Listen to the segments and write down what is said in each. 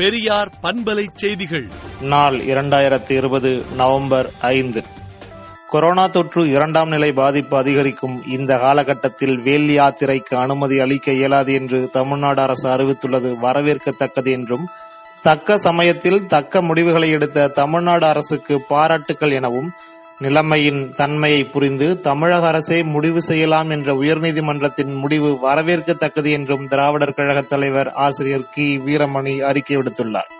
பெரியார் பண்பலை செய்திகள். நாள் இரண்டாயிரத்தி இருபது நவம்பர் ஐந்து. கொரோனா தொற்று இரண்டாம் நிலை பாதிப்பு அதிகரிக்கும் இந்த காலகட்டத்தில் வேல் யாத்திரைக்கு அனுமதி அளிக்க இயலாது என்று தமிழ்நாடு அரசு அறிவித்துள்ளது. வரவேற்கத்தக்கது என்றும் தக்க சமயத்தில் தக்க முடிவுகளை எடுத்த தமிழ்நாடு அரசுக்கு பாராட்டுக்கள் எனவும் நிலைமையின் தன்மையை புரிந்து தமிழக அரசே முடிவு செய்யலாம் என்ற உயர்நீதிமன்றத்தின் முடிவு வரவேற்கத்தக்கது என்றும் திராவிடர் கழக தலைவர் ஆசிரியர் கி. வீரமணி அறிக்கை விடுத்துள்ளார்.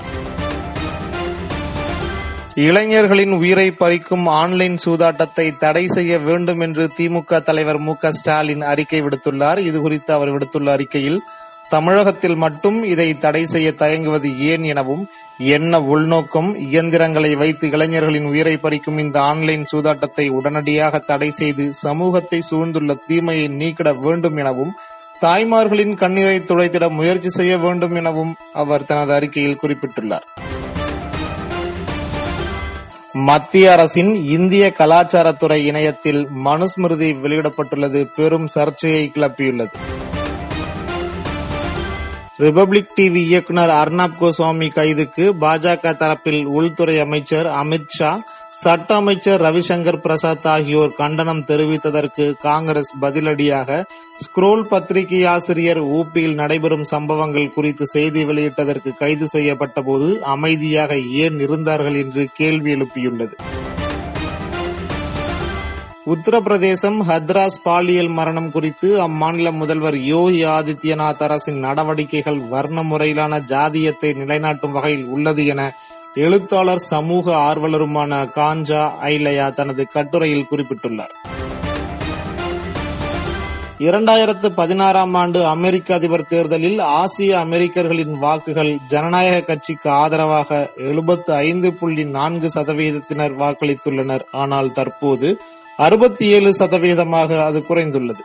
இளைஞர்களின் உயிரை பறிக்கும் ஆன்லைன் சூதாட்டத்தை தடை செய்ய வேண்டும் என்று திமுக தலைவர் மு க ஸ்டாலின் அறிக்கை விடுத்துள்ளார். இதுகுறித்து அவர் விடுத்துள்ள அறிக்கையில் தமிழகத்தில் மட்டும் இதை தடை செய்ய தயங்குவது ஏன் எனவும் என்ன உள்நோக்கம் இயந்திரங்களை வைத்து இளைஞர்களின் உயிரை பறிக்கும் இந்த ஆன்லைன் சூதாட்டத்தை உடனடியாக தடை செய்து சமூகத்தை சூழ்ந்துள்ள தீமையை நீக்கிட வேண்டும் எனவும் தாய்மார்களின் கண்ணீரை துடைத்திட முயற்சி செய்ய வேண்டும் எனவும் அவர் தனது அறிக்கையில் குறிப்பிட்டுள்ளார். மத்திய அரசின் இந்திய கலாச்சாரத்துறை இணையத்தில் மனுஸ்மிருதி வெளியிடப்பட்டுள்ளது. பெரும் சர்ச்சையை கிளப்பியுள்ளது. ரிபப்ளிக் டிவி இயக்குனர் அர்னாப் கோஸ்வாமி கைதுக்கு பாஜக தரப்பில் உள்துறை அமைச்சர் அமித் ஷா சட்ட அமைச்சர் ரவிசங்கர் பிரசாத் ஆகியோர் கண்டனம் தெரிவித்ததற்கு காங்கிரஸ் பதிலடியாக ஸ்க்ரோல் பத்திரிகை ஆசிரியர் ஊப்பியில் நடைபெறும் சம்பவங்கள் குறித்து செய்தி வெளியிட்டதற்கு கைது செய்யப்பட்ட போது அமைதியாக ஏன் இருந்தார்கள் என்று கேள்வி எழுப்பியுள்ளது. உத்தரப்பிரதேசம் ஹத்ராஸ் பாலியல் மரணம் குறித்து அம்மாநில முதல்வர் யோகி ஆதித்யநாத் அரசின் நடவடிக்கைகள் வர்ண முறையிலான ஜாதியத்தை நிலைநாட்டும் வகையில் உள்ளது என எழுத்தாளர் சமூக ஆர்வலருமான காஞ்சா ஐலயா தனது கட்டுரையில் குறிப்பிட்டுள்ளார். இரண்டாயிரத்து பதினாறாம் ஆண்டு அமெரிக்க அதிபர் தேர்தலில் ஆசிய அமெரிக்கர்களின் வாக்குகள் ஜனநாயக கட்சிக்கு ஆதரவாக எழுபத்து ஐந்து புள்ளி நான்கு சதவீதத்தினர் வாக்களித்துள்ளனர். ஆனால் தற்போது அறுபத்தி ஏழு சதவீதமாக அது குறைந்துள்ளது.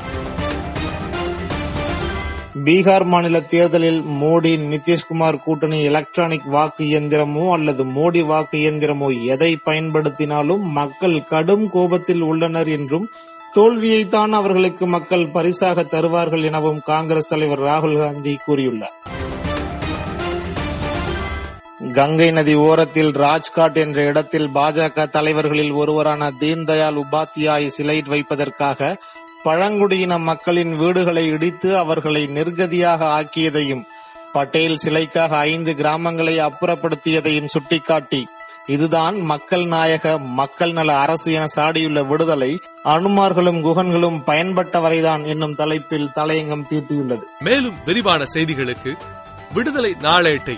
பீகார் மாநில தேர்தலில் மோடி நிதிஷ்குமார் கூட்டணி எலக்ட்ரானிக் வாக்கு இயந்திரமோ அல்லது மோடி வாக்கு இயந்திரமோ எதை பயன்படுத்தினாலும் மக்கள் கடும் கோபத்தில் உள்ளனர் என்றும் தோல்வியைத்தான் அவர்களுக்கு மக்கள் பரிசாக தருவார்கள் எனவும் காங்கிரஸ் தலைவர் ராகுல் காந்தி கூறியுள்ளார். கங்கை நதி ஓரத்தில் ராஜ்காட் என்ற இடத்தில் பாஜக தலைவர்களில் ஒருவரான தீன்தயாள் உபாத்யாய் சிலை வைப்பதற்காக பழங்குடியின மக்களின் வீடுகளை இடித்து அவர்களை நிர்கதியாக ஆக்கியதையும் பட்டேல் சிலைக்காக ஐந்து கிராமங்களை அப்புறப்படுத்தியதையும் சுட்டிக்காட்டி இதுதான் மக்கள் நாயக மக்கள் நல அரசு என சாடியுள்ள விடுதலை. அனுமார்களும் குகன்களும் பயன்பட்ட வரைதான் என்னும் தலைப்பில் தலையங்கம் தீட்டியுள்ளது. மேலும் விரிவான செய்திகளுக்கு விடுதலை நாளேட்டை